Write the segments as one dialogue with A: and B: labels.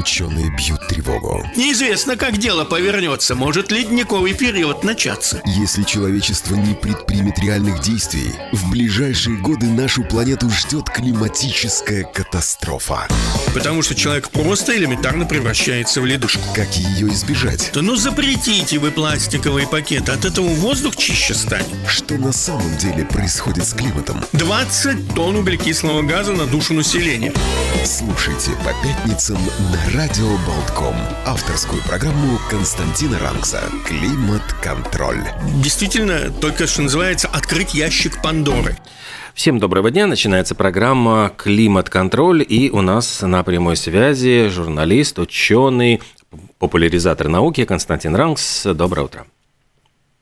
A: ученые бьют тревогу.
B: Неизвестно, как дело повернется. Может ледниковый период начаться.
A: Если человечество не предпримет реальных действий, в ближайшие годы нашу планету ждет климатическая катастрофа.
B: Потому что человек просто элементарно превращается в ледушку.
A: Как ее избежать?
B: Да ну запретите вы пластиковые пакеты, от этого воздух чище станет.
A: Что на самом деле происходит с климатом?
B: 20 тонн углекислого газа на душу населения.
A: Слушайте по пятницам на Радио Болтком. Авторскую программу Константина Ранкса «Климат-контроль».
B: Действительно, только что называется «Открыть ящик Пандоры».
C: Всем доброго дня. Начинается программа «Климат-контроль». И у нас на прямой связи журналист, ученый, популяризатор науки Константин Ранкс. Доброе утро.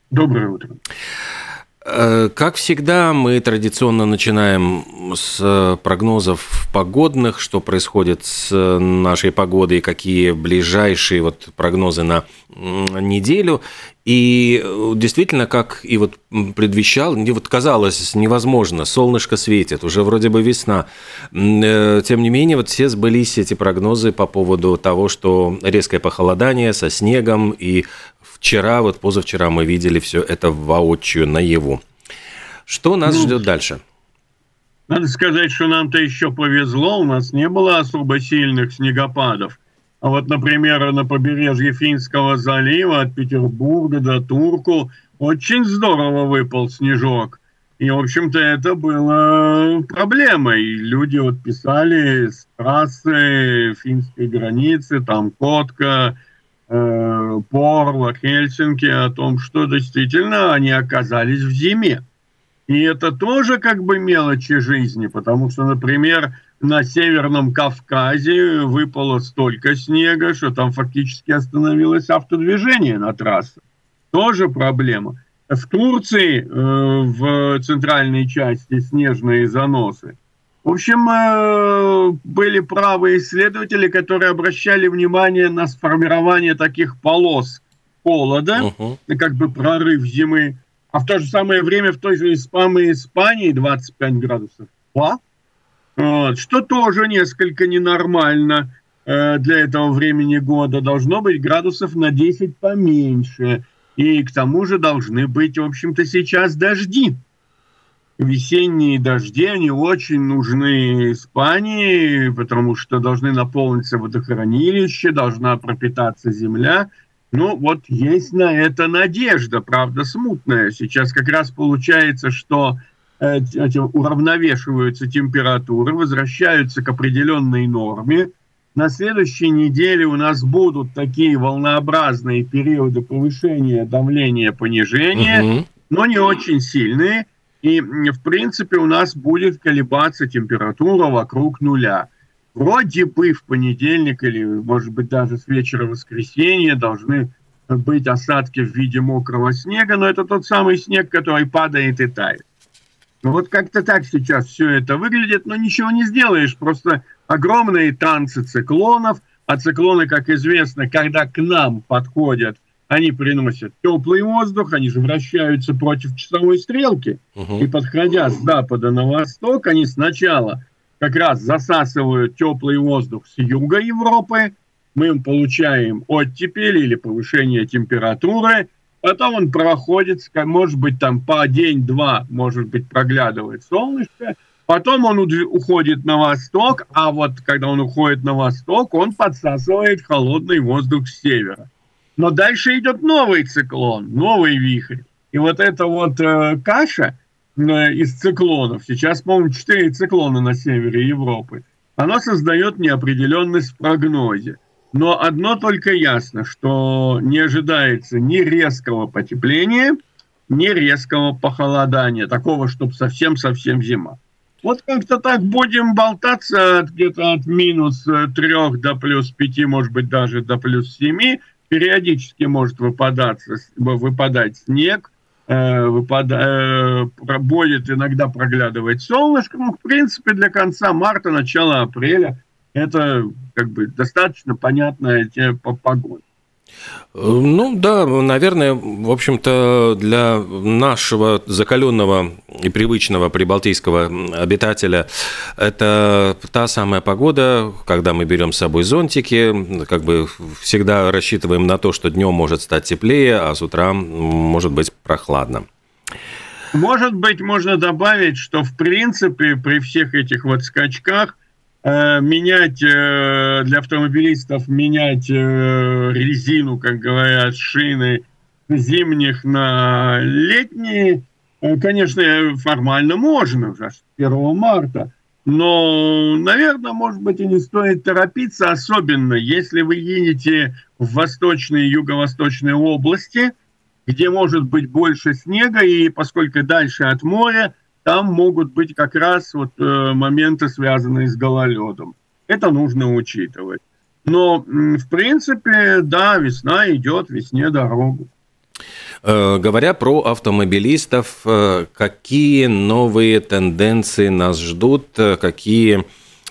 D: Доброе утро.
C: Э, как всегда, мы традиционно начинаем с прогнозов погодных, что происходит с нашей погодой, какие ближайшие вот прогнозы на неделю. И э, действительно, как и вот предвещал, вот казалось невозможно, солнышко светит, уже вроде бы весна. Э, тем не менее, вот все сбылись эти прогнозы по поводу того, что резкое похолодание со снегом и Вчера, вот позавчера мы видели все это воочию, наяву. Что нас ну, ждет дальше?
D: Надо сказать, что нам-то еще повезло, у нас не было особо сильных снегопадов. А вот, например, на побережье Финского залива от Петербурга до Турку очень здорово выпал снежок. И, в общем-то, это было проблемой. Люди вот писали с трассы финской границы, там Котка, Порла, Хельсинки о том, что действительно они оказались в зиме. И это тоже как бы мелочи жизни, потому что, например, на Северном Кавказе выпало столько снега, что там фактически остановилось автодвижение на трассах. Тоже проблема. В Турции, э, в центральной части снежные заносы – в общем, э, были правы исследователи, которые обращали внимание на сформирование таких полос холода, uh-huh. как бы прорыв зимы, а в то же самое время в той же самой Испании 25 градусов. Вот, что тоже несколько ненормально э, для этого времени года. Должно быть градусов на 10 поменьше. И к тому же должны быть, в общем-то, сейчас дожди весенние дожди, они очень нужны Испании, потому что должны наполниться водохранилище, должна пропитаться земля. Ну, вот есть на это надежда, правда, смутная. Сейчас как раз получается, что эти, уравновешиваются температуры, возвращаются к определенной норме. На следующей неделе у нас будут такие волнообразные периоды повышения давления, понижения, угу. но не очень сильные – и, в принципе, у нас будет колебаться температура вокруг нуля. Вроде бы в понедельник или, может быть, даже с вечера воскресенья должны быть осадки в виде мокрого снега, но это тот самый снег, который падает и тает. Ну, вот как-то так сейчас все это выглядит, но ничего не сделаешь. Просто огромные танцы циклонов, а циклоны, как известно, когда к нам подходят – они приносят теплый воздух, они же вращаются против часовой стрелки. Угу. И подходя с запада на восток, они сначала как раз засасывают теплый воздух с юга Европы, мы получаем оттепель или повышение температуры, потом он проходит, может быть, там по день-два, может быть, проглядывает солнышко, потом он уходит на восток, а вот когда он уходит на восток, он подсасывает холодный воздух с севера. Но дальше идет новый циклон, новый вихрь. И вот эта вот э, каша э, из циклонов, сейчас, по-моему, четыре циклона на севере Европы, она создает неопределенность в прогнозе. Но одно только ясно, что не ожидается ни резкого потепления, ни резкого похолодания, такого, чтобы совсем-совсем зима. Вот как-то так будем болтаться где-то от минус трех до плюс пяти, может быть, даже до плюс семи, периодически может выпадать, выпадать снег, э, выпада, э, будет иногда проглядывать солнышко. Ну, в принципе, для конца марта, начала апреля это как бы достаточно понятная погода.
C: Ну да, наверное, в общем-то, для нашего закаленного и привычного прибалтийского обитателя это та самая погода, когда мы берем с собой зонтики, как бы всегда рассчитываем на то, что днем может стать теплее, а с утра может быть прохладно.
D: Может быть, можно добавить, что в принципе при всех этих вот скачках менять э, для автомобилистов менять э, резину, как говорят, шины зимних на летние, конечно, формально можно уже с 1 марта, но, наверное, может быть, и не стоит торопиться, особенно если вы едете в восточные и юго-восточные области, где может быть больше снега, и поскольку дальше от моря, там могут быть как раз вот э, моменты, связанные с гололедом. Это нужно учитывать. Но, в принципе, да, весна идет, весне дорогу.
C: Э, говоря про автомобилистов, э, какие новые тенденции нас ждут, какие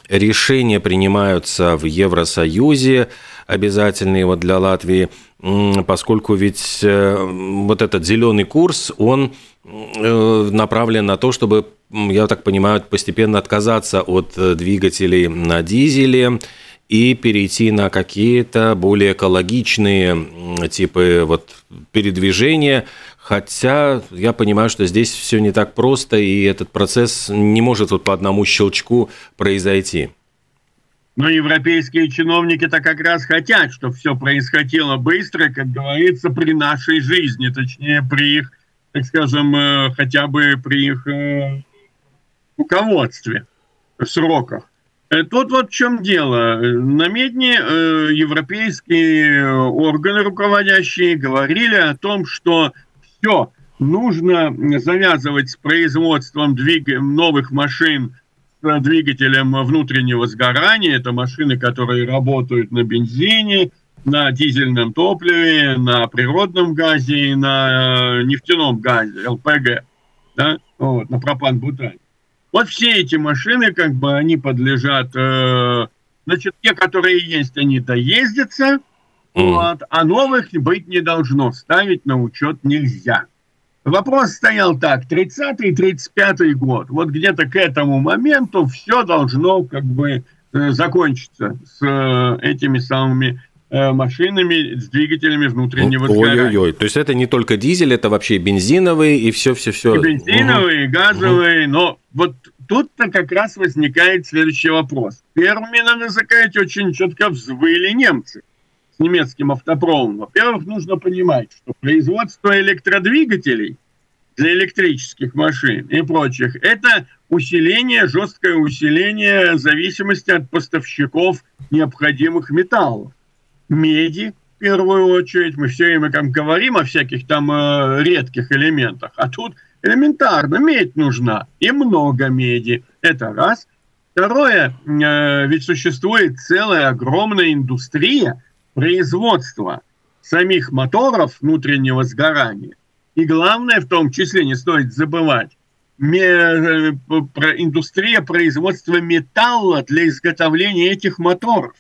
C: решения принимаются в Евросоюзе, обязательные вот для Латвии, поскольку ведь вот этот зеленый курс, он Э, направлен на то, чтобы, я так понимаю, постепенно отказаться от э, двигателей на дизеле и перейти на какие-то более экологичные типы вот передвижения. Хотя я понимаю, что здесь все не так просто, и этот процесс не может вот по одному щелчку произойти.
D: Но европейские чиновники-то как раз хотят, чтобы все происходило быстро, как говорится, при нашей жизни, точнее, при их так скажем, э, хотя бы при их э, руководстве, сроках. Э, тут вот в чем дело. На Медне европейские органы руководящие говорили о том, что все, нужно завязывать с производством двиг... новых машин двигателем внутреннего сгорания. Это машины, которые работают на бензине, на дизельном топливе, на природном газе и на э, нефтяном газе, ЛПГ, да, вот, на пропан-бутань. Вот все эти машины, как бы, они подлежат, э, значит, те, которые есть, они доездятся, mm. вот, а новых быть не должно, ставить на учет нельзя. Вопрос стоял так, 30-35 год, вот где-то к этому моменту все должно, как бы, э, закончиться с э, этими самыми Э, машинами с двигателями внутреннего Ой, сгорания. Ой-ой-ой,
C: то есть это не только дизель, это вообще бензиновые и все-все-все.
D: И бензиновые, угу. газовые, угу. но вот тут-то как раз возникает следующий вопрос. Первыми, надо сказать, очень четко взвыли немцы с немецким автопромом. Во-первых, нужно понимать, что производство электродвигателей для электрических машин и прочих – это усиление, жесткое усиление зависимости от поставщиков необходимых металлов меди, в первую очередь. Мы все время там говорим о всяких там э, редких элементах, а тут элементарно медь нужна и много меди. Это раз. Второе, э, ведь существует целая огромная индустрия производства самих моторов внутреннего сгорания. И главное, в том числе, не стоит забывать, э, индустрия производства металла для изготовления этих моторов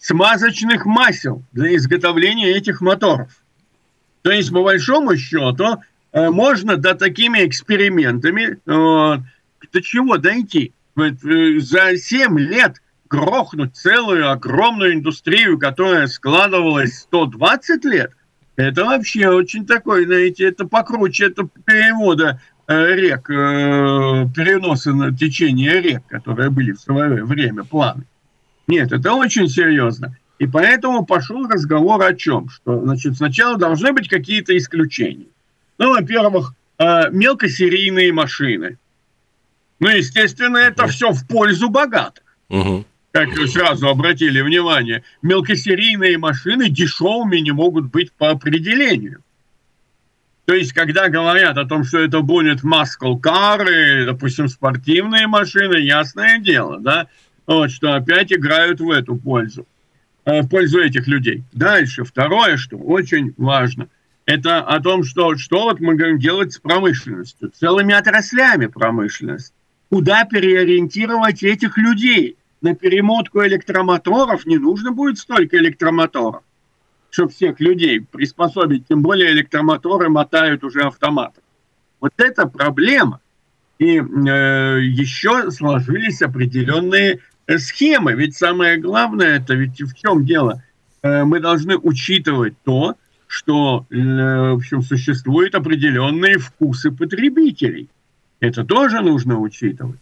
D: смазочных масел для изготовления этих моторов. То есть, по большому счету, э, можно до такими экспериментами э, до чего дойти? Э, за 7 лет грохнуть целую огромную индустрию, которая складывалась 120 лет, это вообще очень такой, знаете, это покруче, это перевода рек, переноса на течение рек, которые были в свое время планы. Нет, это очень серьезно. И поэтому пошел разговор о чем? Что, значит, сначала должны быть какие-то исключения. Ну, во-первых, э, мелкосерийные машины. Ну, естественно, это все в пользу богатых. Угу. Как сразу обратили внимание, мелкосерийные машины дешевыми не могут быть по определению. То есть, когда говорят о том, что это будет car, допустим, спортивные машины, ясное дело, да, вот, что опять играют в эту пользу, э, в пользу этих людей. Дальше, второе, что очень важно, это о том, что, что вот мы говорим делать с промышленностью, целыми отраслями промышленности. Куда переориентировать этих людей? На перемотку электромоторов не нужно будет столько электромоторов. чтобы всех людей приспособить, тем более электромоторы мотают уже автоматы. Вот это проблема. И э, еще сложились определенные э, схемы. Ведь самое главное, это ведь в чем дело? Э, мы должны учитывать то, что э, в общем, существуют определенные вкусы потребителей. Это тоже нужно учитывать.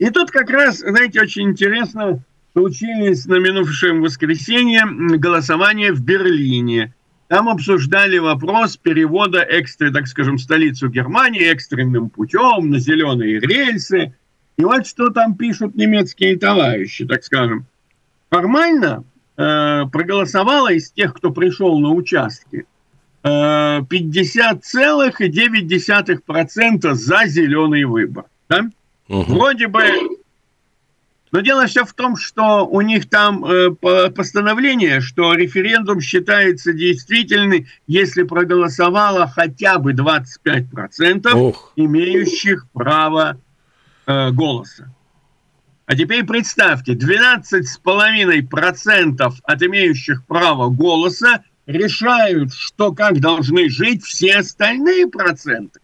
D: И тут как раз, знаете, очень интересно случились на минувшем воскресенье голосование в Берлине. Там обсуждали вопрос перевода экстра, так скажем, столицу Германии экстренным путем на зеленые рельсы. И вот что там пишут немецкие товарищи, так скажем. Формально э, проголосовало из тех, кто пришел на участки, э, 50,9% за зеленый выбор. Да? Угу. Вроде бы но дело все в том, что у них там э, постановление, что референдум считается действительным, если проголосовало хотя бы 25% Ох. имеющих право э, голоса. А теперь представьте, 12,5% от имеющих право голоса решают, что как должны жить все остальные проценты.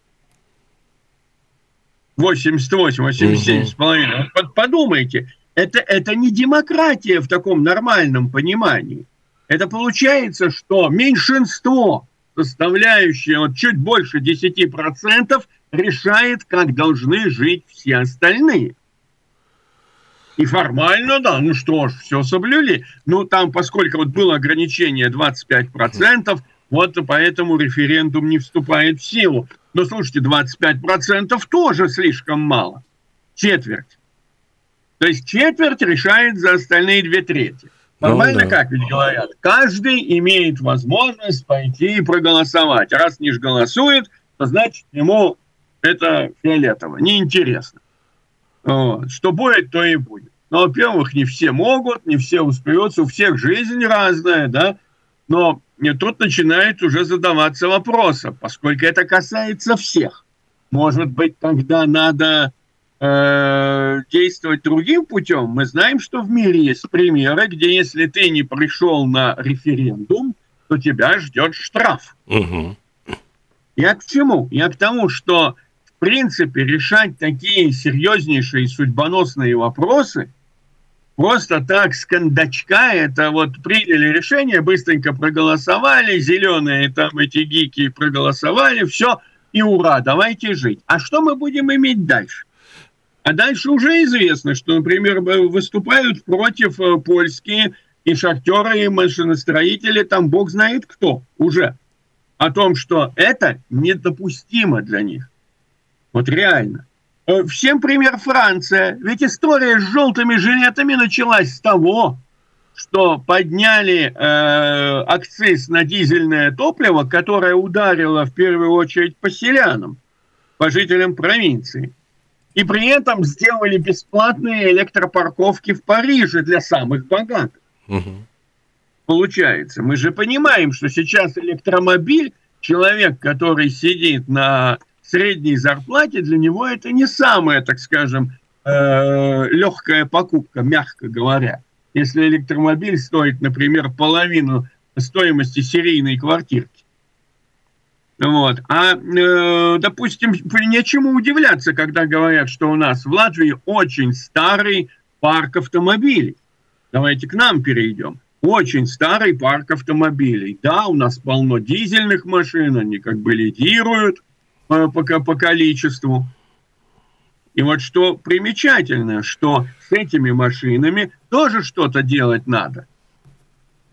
D: 88, 87 с половиной. Подумайте, это, это не демократия в таком нормальном понимании. Это получается, что меньшинство, составляющее вот чуть больше 10%, решает, как должны жить все остальные. И формально, да, ну что ж, все соблюли. Ну, там, поскольку вот было ограничение 25%, вот поэтому референдум не вступает в силу. Но слушайте, 25% тоже слишком мало. Четверть. То есть четверть решает за остальные две трети. Нормально, ну, да. как ведь говорят? Каждый имеет возможность пойти и проголосовать. Раз не голосует, то значит ему это фиолетово, неинтересно. Вот. Что будет, то и будет. Но, во-первых, не все могут, не все успеют, у всех жизнь разная, да, но и тут начинает уже задаваться вопросом, поскольку это касается всех. Может быть, тогда надо э, действовать другим путем. Мы знаем, что в мире есть примеры, где если ты не пришел на референдум, то тебя ждет штраф. Угу. Я к чему? Я к тому, что в принципе решать такие серьезнейшие судьбоносные вопросы – просто так с кондачка это вот приняли решение, быстренько проголосовали, зеленые там эти гики проголосовали, все, и ура, давайте жить. А что мы будем иметь дальше? А дальше уже известно, что, например, выступают против э, польские и шахтеры, и машиностроители, там бог знает кто уже. О том, что это недопустимо для них. Вот реально. Э, всем пример Франция. Ведь история с желтыми жилетами началась с того, что подняли э, акциз на дизельное топливо, которое ударило в первую очередь по селянам, по жителям провинции. И при этом сделали бесплатные электропарковки в Париже для самых богатых. Угу. Получается, мы же понимаем, что сейчас электромобиль, человек, который сидит на средней зарплате, для него это не самая, так скажем, э, легкая покупка, мягко говоря. Если электромобиль стоит, например, половину стоимости серийной квартирки. Вот. А, э, допустим, нечему удивляться, когда говорят, что у нас в Латвии очень старый парк автомобилей. Давайте к нам перейдем. Очень старый парк автомобилей. Да, у нас полно дизельных машин, они как бы лидируют. Э, по, по количеству. И вот что примечательно, что с этими машинами тоже что-то делать надо.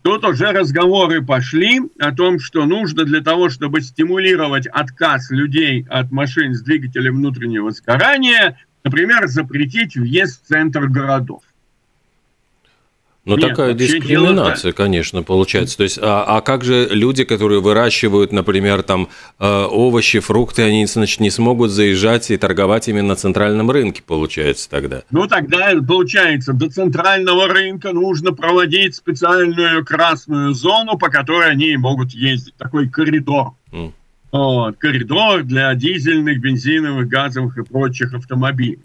D: Тут уже разговоры пошли о том, что нужно для того, чтобы стимулировать отказ людей от машин с двигателем внутреннего сгорания, например, запретить въезд в центр городов.
C: Ну, такая дискриминация, конечно, получается. То есть, а, а как же люди, которые выращивают, например, там э, овощи, фрукты, они, значит, не смогут заезжать и торговать именно на центральном рынке, получается, тогда?
D: Ну, тогда, получается, до центрального рынка нужно проводить специальную красную зону, по которой они могут ездить. Такой коридор. Mm. Вот, коридор для дизельных, бензиновых, газовых и прочих автомобилей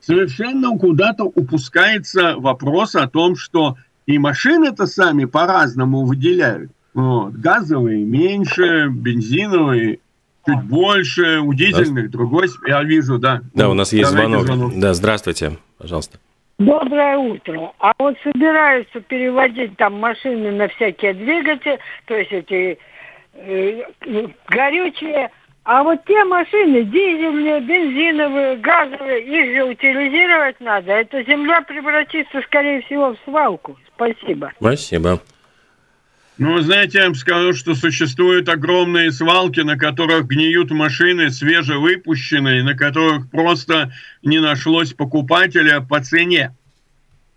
D: совершенно куда-то упускается вопрос о том, что и машины-то сами по-разному выделяют. Вот. Газовые меньше, бензиновые чуть больше, у дизельных другой, я вижу, да.
C: Да, у нас есть звонок. звонок. Да, здравствуйте, пожалуйста.
E: Доброе утро. А вот собираются переводить там машины на всякие двигатели, то есть эти э, горючие, а вот те машины, дизельные, бензиновые, газовые, их же утилизировать надо. Эта земля превратится, скорее всего, в свалку. Спасибо.
C: Спасибо.
D: Ну, знаете, я вам скажу, что существуют огромные свалки, на которых гниют машины свежевыпущенные, на которых просто не нашлось покупателя по цене.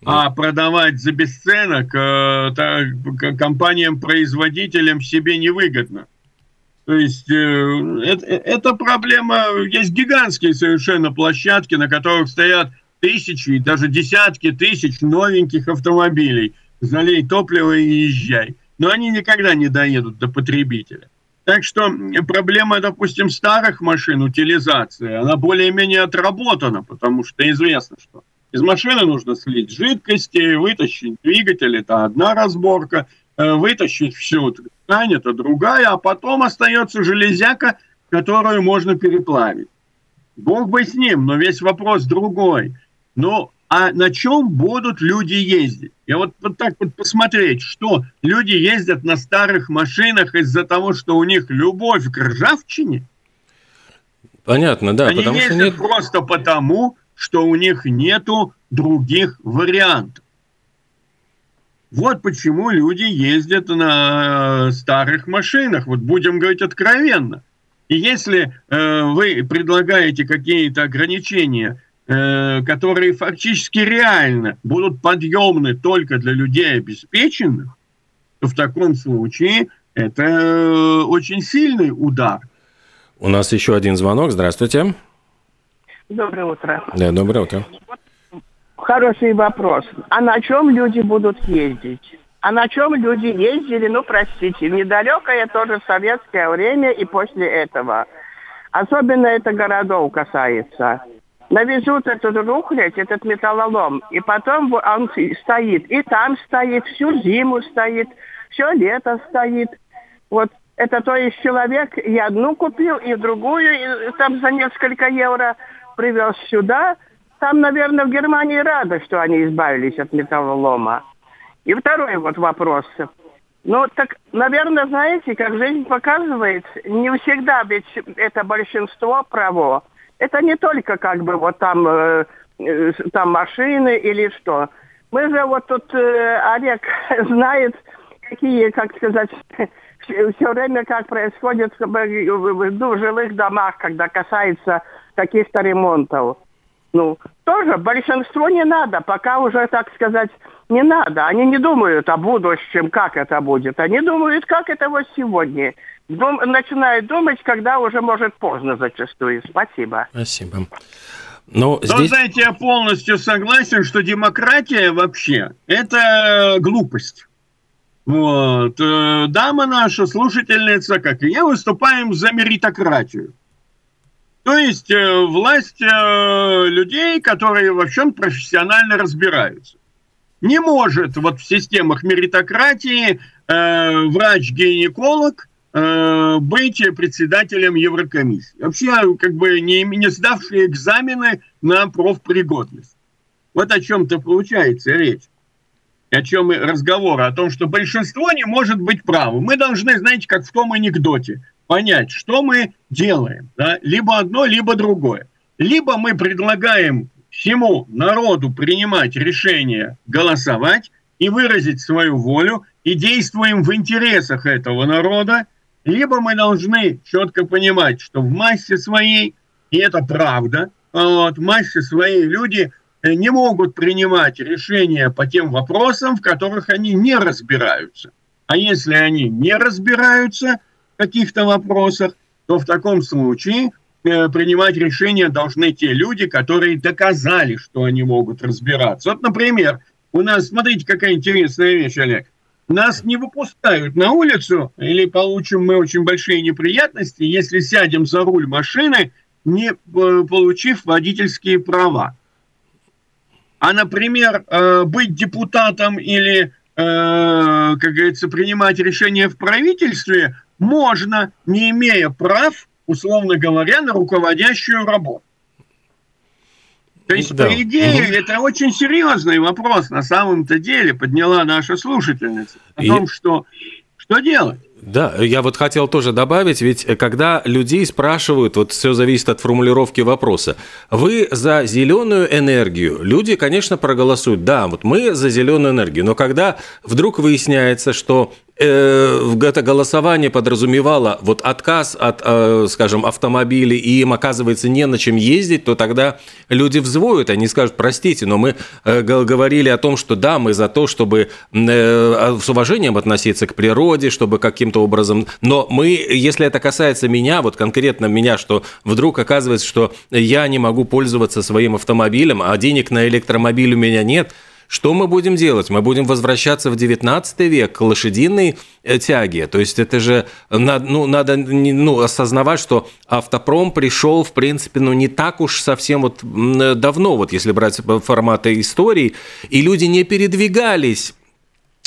D: А продавать за бесценок э, компаниям-производителям себе невыгодно. То есть э, это, это проблема, есть гигантские совершенно площадки, на которых стоят тысячи даже десятки тысяч новеньких автомобилей. Залей топливо и езжай но они никогда не доедут до потребителя. Так что проблема, допустим, старых машин, утилизации, она более-менее отработана, потому что известно, что из машины нужно слить жидкости, вытащить двигатель, это одна разборка, э, вытащить всю ткань, это другая, а потом остается железяка, которую можно переплавить. Бог бы с ним, но весь вопрос другой. Ну, а на чем будут люди ездить? Я вот, вот так вот посмотреть, что люди ездят на старых машинах из-за того, что у них любовь к ржавчине.
C: Понятно, да.
D: Они потому ездят что нет... просто потому, что у них нету других вариантов. Вот почему люди ездят на старых машинах. Вот будем говорить откровенно. И если э, вы предлагаете какие-то ограничения Э, которые фактически реально будут подъемны только для людей обеспеченных, то в таком случае это э, очень сильный удар.
C: У нас еще один звонок. Здравствуйте.
F: Доброе утро.
C: Да, доброе утро.
F: Хороший вопрос. А на чем люди будут ездить? А на чем люди ездили, ну, простите, в недалекое тоже советское время и после этого. Особенно это городов касается навезут этот рухлядь, этот металлолом, и потом он стоит, и там стоит, всю зиму стоит, все лето стоит. Вот это то есть человек и одну купил, и другую, и там за несколько евро привез сюда. Там, наверное, в Германии рады, что они избавились от металлолома. И второй вот вопрос. Ну, так, наверное, знаете, как жизнь показывает, не всегда ведь это большинство право это не только как бы вот там, э, э, там машины или что. Мы же вот тут, э, Олег знает, какие, как сказать, все время как происходит в, в жилых домах, когда касается каких-то ремонтов. Ну, тоже большинство не надо, пока уже, так сказать, не надо. Они не думают о будущем, как это будет. Они думают, как это вот сегодня. Дум, начинают думать, когда уже может поздно зачастую. Спасибо.
C: Спасибо.
D: Ну, здесь... Но, знаете, я полностью согласен, что демократия вообще – это глупость. Вот. Э, дама наша, слушательница, как и я, выступаем за меритократию. То есть э, власть э, людей, которые во всем профессионально разбираются. Не может вот в системах меритократии э, врач-гинеколог э, быть председателем Еврокомиссии. Вообще, как бы не, не сдавшие экзамены на профпригодность. Вот о чем-то получается речь. О чем разговор? О том, что большинство не может быть правым. Мы должны, знаете, как в том анекдоте – понять, что мы делаем. Да? Либо одно, либо другое. Либо мы предлагаем всему народу принимать решение голосовать и выразить свою волю, и действуем в интересах этого народа, либо мы должны четко понимать, что в массе своей, и это правда, вот, в массе своей люди э, не могут принимать решения по тем вопросам, в которых они не разбираются. А если они не разбираются – каких-то вопросах, то в таком случае э, принимать решения должны те люди, которые доказали, что они могут разбираться. Вот, например, у нас, смотрите, какая интересная вещь, Олег. Нас не выпускают на улицу, или получим мы очень большие неприятности, если сядем за руль машины, не э, получив водительские права. А, например, э, быть депутатом или как говорится, принимать решения в правительстве можно, не имея прав, условно говоря, на руководящую работу. То есть, да. по идее, угу. это очень серьезный вопрос на самом-то деле подняла наша слушательница о И... том, что что делать.
C: Да, я вот хотел тоже добавить, ведь э, когда людей спрашивают, вот все зависит от формулировки вопроса, вы за зеленую энергию, люди, конечно, проголосуют, да, вот мы за зеленую энергию, но когда вдруг выясняется, что Э, это голосование подразумевало вот отказ от, э, скажем, автомобилей, и им оказывается не на чем ездить, то тогда люди взвоют, они скажут, простите, но мы э, говорили о том, что да, мы за то, чтобы а, с уважением относиться к природе, чтобы каким-то образом... Но мы, если это касается меня, вот конкретно меня, что вдруг оказывается, что я не могу пользоваться своим автомобилем, а денег на электромобиль у меня нет – что мы будем делать? Мы будем возвращаться в 19 век к лошадиной э, тяге. То есть это же ну, надо ну, осознавать, что автопром пришел, в принципе, ну, не так уж совсем вот давно, вот если брать форматы истории, и люди не передвигались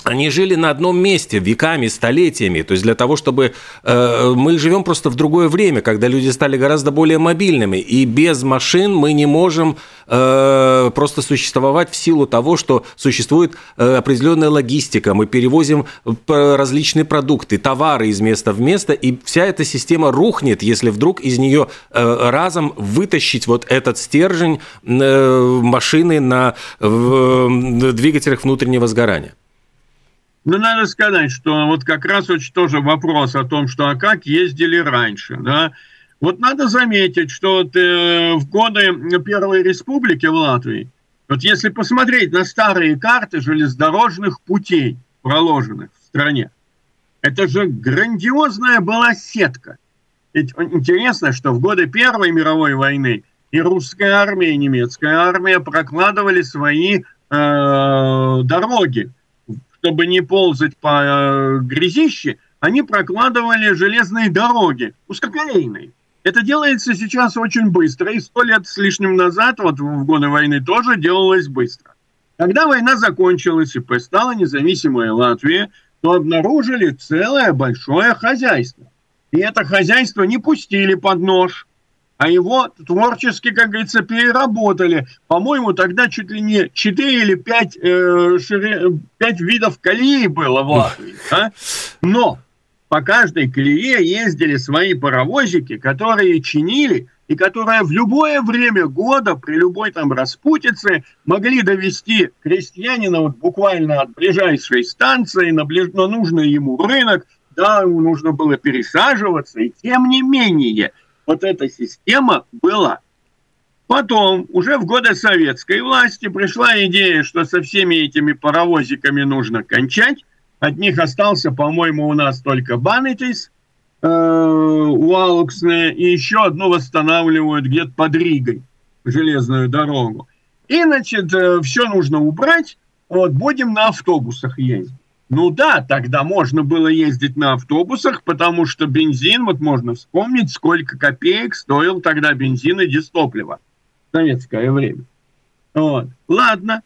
C: они жили на одном месте веками, столетиями. То есть для того, чтобы... Э, мы живем просто в другое время, когда люди стали гораздо более мобильными. И без машин мы не можем э, просто существовать в силу того, что существует э, определенная логистика. Мы перевозим различные продукты, товары из места в место. И вся эта система рухнет, если вдруг из нее э, разом вытащить вот этот стержень э, машины на э, двигателях внутреннего сгорания.
D: Ну, надо сказать, что вот как раз очень тоже вопрос о том, что а как ездили раньше, да. Вот надо заметить, что вот, э, в годы Первой Республики в Латвии, вот если посмотреть на старые карты железнодорожных путей, проложенных в стране, это же грандиозная была сетка. Ведь интересно, что в годы Первой мировой войны и русская армия, и немецкая армия прокладывали свои э, дороги чтобы не ползать по э, грязище, они прокладывали железные дороги, узкоколейные. Это делается сейчас очень быстро, и сто лет с лишним назад, вот в годы войны тоже делалось быстро. Когда война закончилась и стала независимая Латвия, то обнаружили целое большое хозяйство. И это хозяйство не пустили под нож, а его творчески, как говорится, переработали. По-моему, тогда чуть ли не 4 или 5, э, шири... 5 видов колеи было в Латвии. Да? Но по каждой колее ездили свои паровозики, которые чинили и которые в любое время года, при любой там распутице, могли довести крестьянина вот буквально от ближайшей станции на, ближ... на нужный ему рынок, да, ему нужно было пересаживаться, и тем не менее – вот эта система была. Потом, уже в годы советской власти, пришла идея, что со всеми этими паровозиками нужно кончать. От них остался, по-моему, у нас только Банетис, э, Уалуксная, и еще одну восстанавливают где-то под Ригой, железную дорогу. И, значит, э, все нужно убрать, вот, будем на автобусах ездить. Ну да, тогда можно было ездить на автобусах, потому что бензин, вот можно вспомнить, сколько копеек стоил тогда бензин и дистопливо в советское время. Вот. Ладно.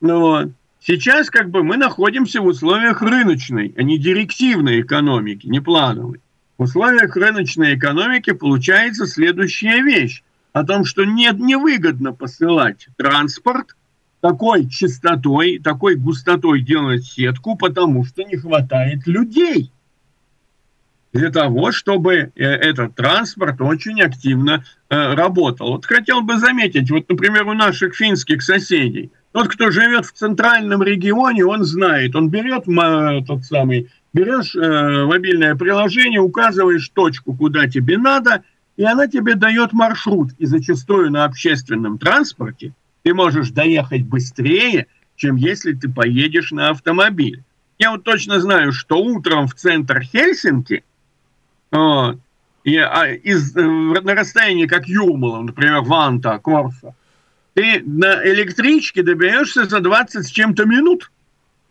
D: Ну вот. Сейчас как бы мы находимся в условиях рыночной, а не директивной экономики, не плановой. В условиях рыночной экономики получается следующая вещь. О том, что нет, невыгодно посылать транспорт – такой частотой, такой густотой делать сетку, потому что не хватает людей для того, чтобы э, этот транспорт очень активно э, работал. Вот хотел бы заметить, вот, например, у наших финских соседей, тот, кто живет в центральном регионе, он знает, он берет тот самый, берешь э, мобильное приложение, указываешь точку, куда тебе надо, и она тебе дает маршрут. И зачастую на общественном транспорте ты можешь доехать быстрее, чем если ты поедешь на автомобиле. Я вот точно знаю, что утром в центр Хельсинки вот, и, а, из, э, на расстоянии, как Юрмала, например, Ванта, Корфа, ты на электричке доберешься за 20 с чем-то минут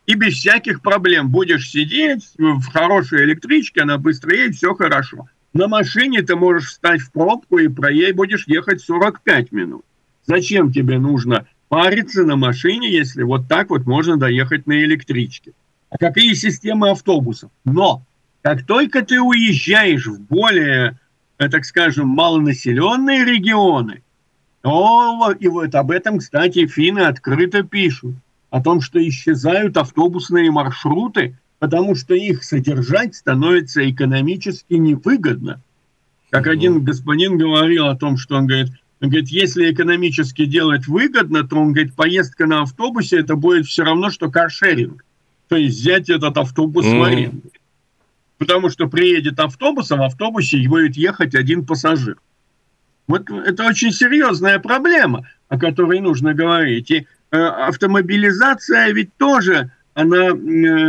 D: и без всяких проблем будешь сидеть в хорошей электричке, она быстро едет, все хорошо. На машине ты можешь встать в пробку и проедешь, будешь ехать 45 минут. Зачем тебе нужно париться на машине, если вот так вот можно доехать на электричке? а какие системы автобусов. Но как только ты уезжаешь в более, э, так скажем, малонаселенные регионы, то и вот об этом, кстати, финны открыто пишут, о том, что исчезают автобусные маршруты, потому что их содержать становится экономически невыгодно. Как один господин говорил о том, что он говорит, он говорит, если экономически делать выгодно, то он говорит, поездка на автобусе это будет все равно, что каршеринг. То есть взять этот автобус mm. в аренду. Потому что приедет автобус, а в автобусе будет ехать один пассажир. Вот это очень серьезная проблема, о которой нужно говорить. И э, автомобилизация ведь тоже, она э,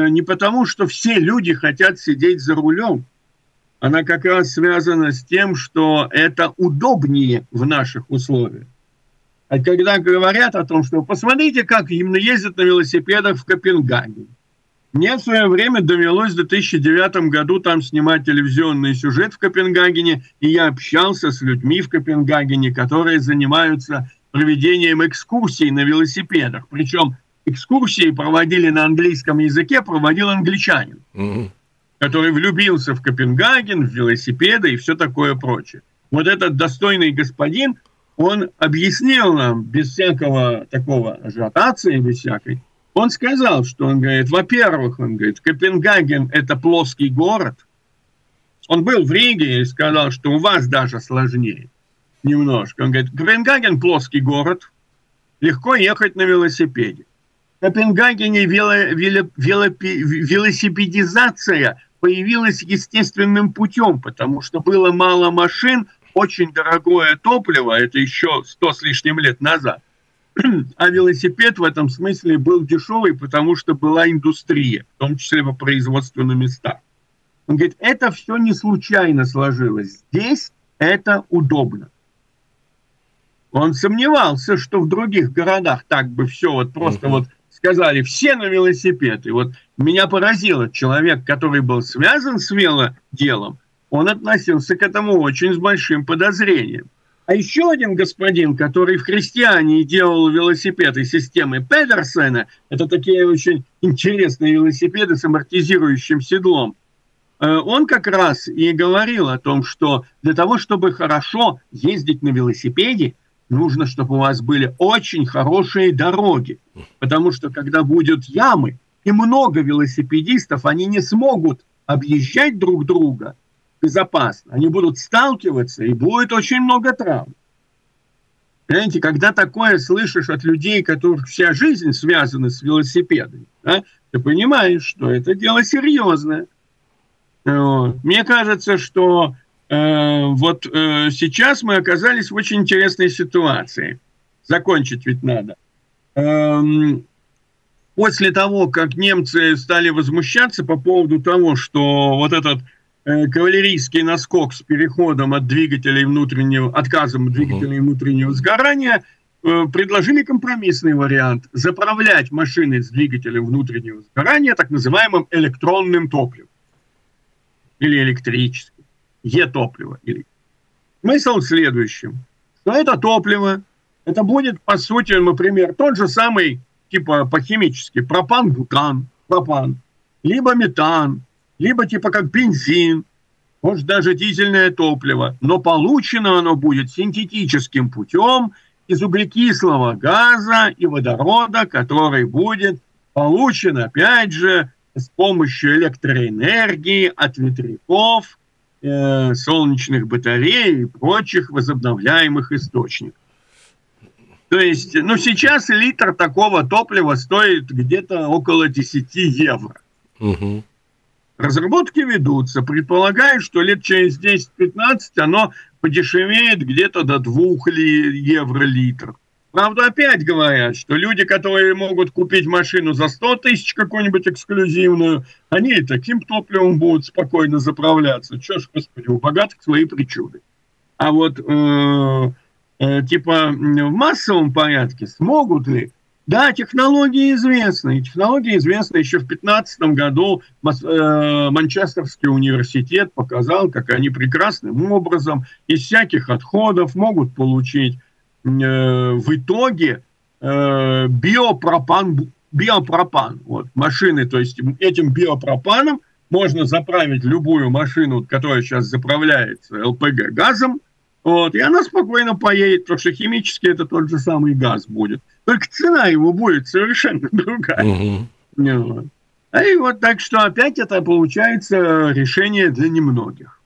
D: не потому, что все люди хотят сидеть за рулем. Она как раз связана с тем, что это удобнее в наших условиях. А когда говорят о том, что посмотрите, как именно ездят на велосипедах в Копенгагене. Мне в свое время довелось в 2009 году там снимать телевизионный сюжет в Копенгагене, и я общался с людьми в Копенгагене, которые занимаются проведением экскурсий на велосипедах. Причем экскурсии проводили на английском языке, проводил англичанин, mm-hmm. Который влюбился в Копенгаген, в велосипеды и все такое прочее. Вот этот достойный господин, он объяснил нам без всякого такого ажиотации, без всякой, он сказал, что он говорит, во-первых, он говорит, Копенгаген – это плоский город. Он был в Риге и сказал, что у вас даже сложнее немножко. Он говорит, Копенгаген – плоский город, легко ехать на велосипеде. В Копенгагене вело, вело, вело, велосипедизация появилась естественным путем, потому что было мало машин, очень дорогое топливо, это еще сто с лишним лет назад – а велосипед в этом смысле был дешевый, потому что была индустрия, в том числе по производству на местах. Он говорит, это все не случайно сложилось. Здесь это удобно. Он сомневался, что в других городах так бы все вот просто uh-huh. вот сказали, все на велосипед. И вот меня поразило, человек, который был связан с велоделом, он относился к этому очень с большим подозрением. А еще один господин, который в христиане делал велосипеды системы Педерсена, это такие очень интересные велосипеды с амортизирующим седлом, э, он как раз и говорил о том, что для того, чтобы хорошо ездить на велосипеде, нужно, чтобы у вас были очень хорошие дороги. Потому что когда будут ямы и много велосипедистов, они не смогут объезжать друг друга – безопасно. Они будут сталкиваться, и будет очень много травм. Понимаете, когда такое слышишь от людей, которых вся жизнь связана с велосипедами, да, ты понимаешь, что это дело серьезное. Мне кажется, что вот э, сейчас мы оказались в очень интересной ситуации. Закончить ведь надо. Эм, после того, как немцы стали возмущаться по поводу того, что вот этот Э, кавалерийский наскок с переходом от двигателей внутреннего, отказом от двигателей внутреннего сгорания, э, предложили компромиссный вариант – заправлять машины с двигателем внутреннего сгорания так называемым электронным топливом или электрическим, Е-топливо. Смысл в следующем, что это топливо, это будет, по сути, например, тот же самый, типа по-химически, пропан-бутан, пропан, либо метан, либо типа как бензин, может даже дизельное топливо, но получено оно будет синтетическим путем из углекислого газа и водорода, который будет получен, опять же, с помощью электроэнергии от ветряков, э, солнечных батарей и прочих возобновляемых источников. То есть, ну, сейчас литр такого топлива стоит где-то около 10 евро. Угу. Разработки ведутся. Предполагаю, что лет через 10-15 оно подешевеет где-то до 2 евро литр. Правда, опять говорят, что люди, которые могут купить машину за 100 тысяч какую-нибудь эксклюзивную, они и таким топливом будут спокойно заправляться. Че ж, господи, у богатых свои причуды. А вот э, э, типа в массовом порядке смогут ли да, технологии известны. Технологии известны еще в 2015 году. Э, Манчестерский университет показал, как они прекрасным образом из всяких отходов могут получить в итоге э, биопропан биопропан. Вот, машины, то есть этим биопропаном можно заправить любую машину, которая сейчас заправляется ЛПГ газом, вот, и она спокойно поедет, потому что химически это тот же самый газ будет. Только цена его будет совершенно другая. Угу. Вот. А и вот так что опять это получается решение для немногих.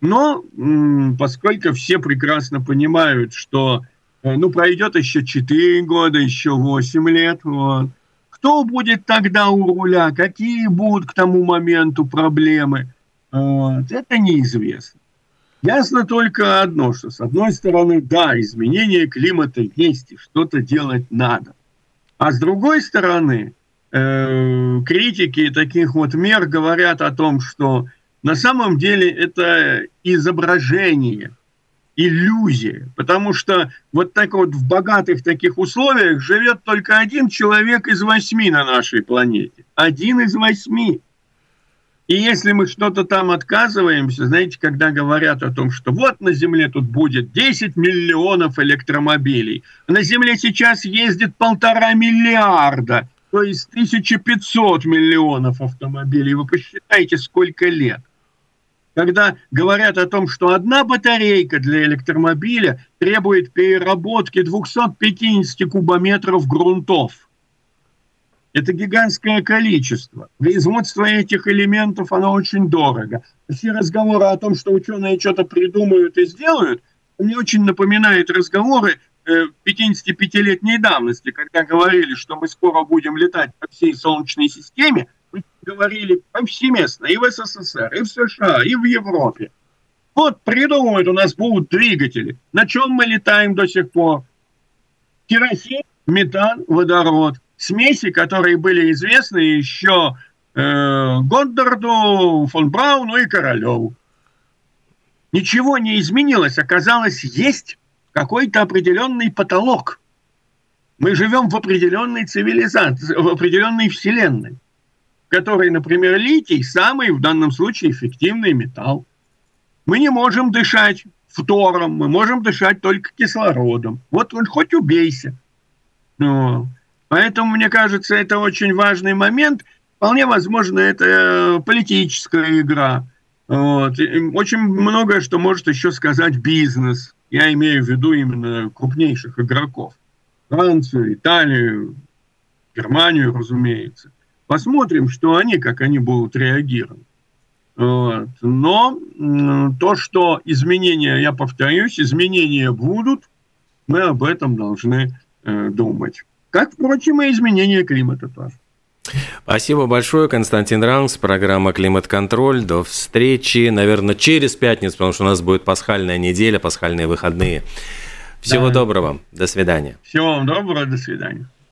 D: Но поскольку все прекрасно понимают, что э, ну, пройдет еще 4 года, еще 8 лет, вот, кто будет тогда у руля, какие будут к тому моменту проблемы, вот, это неизвестно. Ясно только одно, что с одной стороны, да, изменение климата есть, и что-то делать надо. А с другой стороны, э, критики таких вот мер говорят о том, что на самом деле это изображение, иллюзия, потому что вот так вот в богатых таких условиях живет только один человек из восьми на нашей планете. Один из восьми. И если мы что-то там отказываемся, знаете, когда говорят о том, что вот на Земле тут будет 10 миллионов электромобилей, на Земле сейчас ездит полтора миллиарда, то есть 1500 миллионов автомобилей. Вы посчитайте, сколько лет когда говорят о том, что одна батарейка для электромобиля требует переработки 250 кубометров грунтов. Это гигантское количество. Производство этих элементов, оно очень дорого. Все разговоры о том, что ученые что-то придумают и сделают, мне очень напоминают разговоры 55-летней э, давности, когда говорили, что мы скоро будем летать по всей Солнечной системе, говорили повсеместно, и в СССР, и в США, и в Европе. Вот придумают, у нас будут двигатели. На чем мы летаем до сих пор? Керосин, метан, водород. Смеси, которые были известны еще э, Годдарду, фон Брауну и Королеву. Ничего не изменилось. Оказалось, есть какой-то определенный потолок. Мы живем в определенной цивилизации, в определенной вселенной который, например, литий, самый в данном случае эффективный металл. Мы не можем дышать фтором, мы можем дышать только кислородом. Вот он хоть убейся. Ну, поэтому, мне кажется, это очень важный момент. Вполне возможно, это э, политическая игра. Вот. очень многое, что может еще сказать бизнес. Я имею в виду именно крупнейших игроков. Францию, Италию, Германию, разумеется. Посмотрим, что они, как они будут реагировать. Вот. Но то, что изменения, я повторюсь, изменения будут, мы об этом должны э, думать. Как, впрочем, и изменения климата тоже.
C: Спасибо большое, Константин Ранс, программа «Климат-контроль». До встречи, наверное, через пятницу, потому что у нас будет пасхальная неделя, пасхальные выходные. Всего да. доброго, до свидания.
D: Всего вам доброго, до свидания.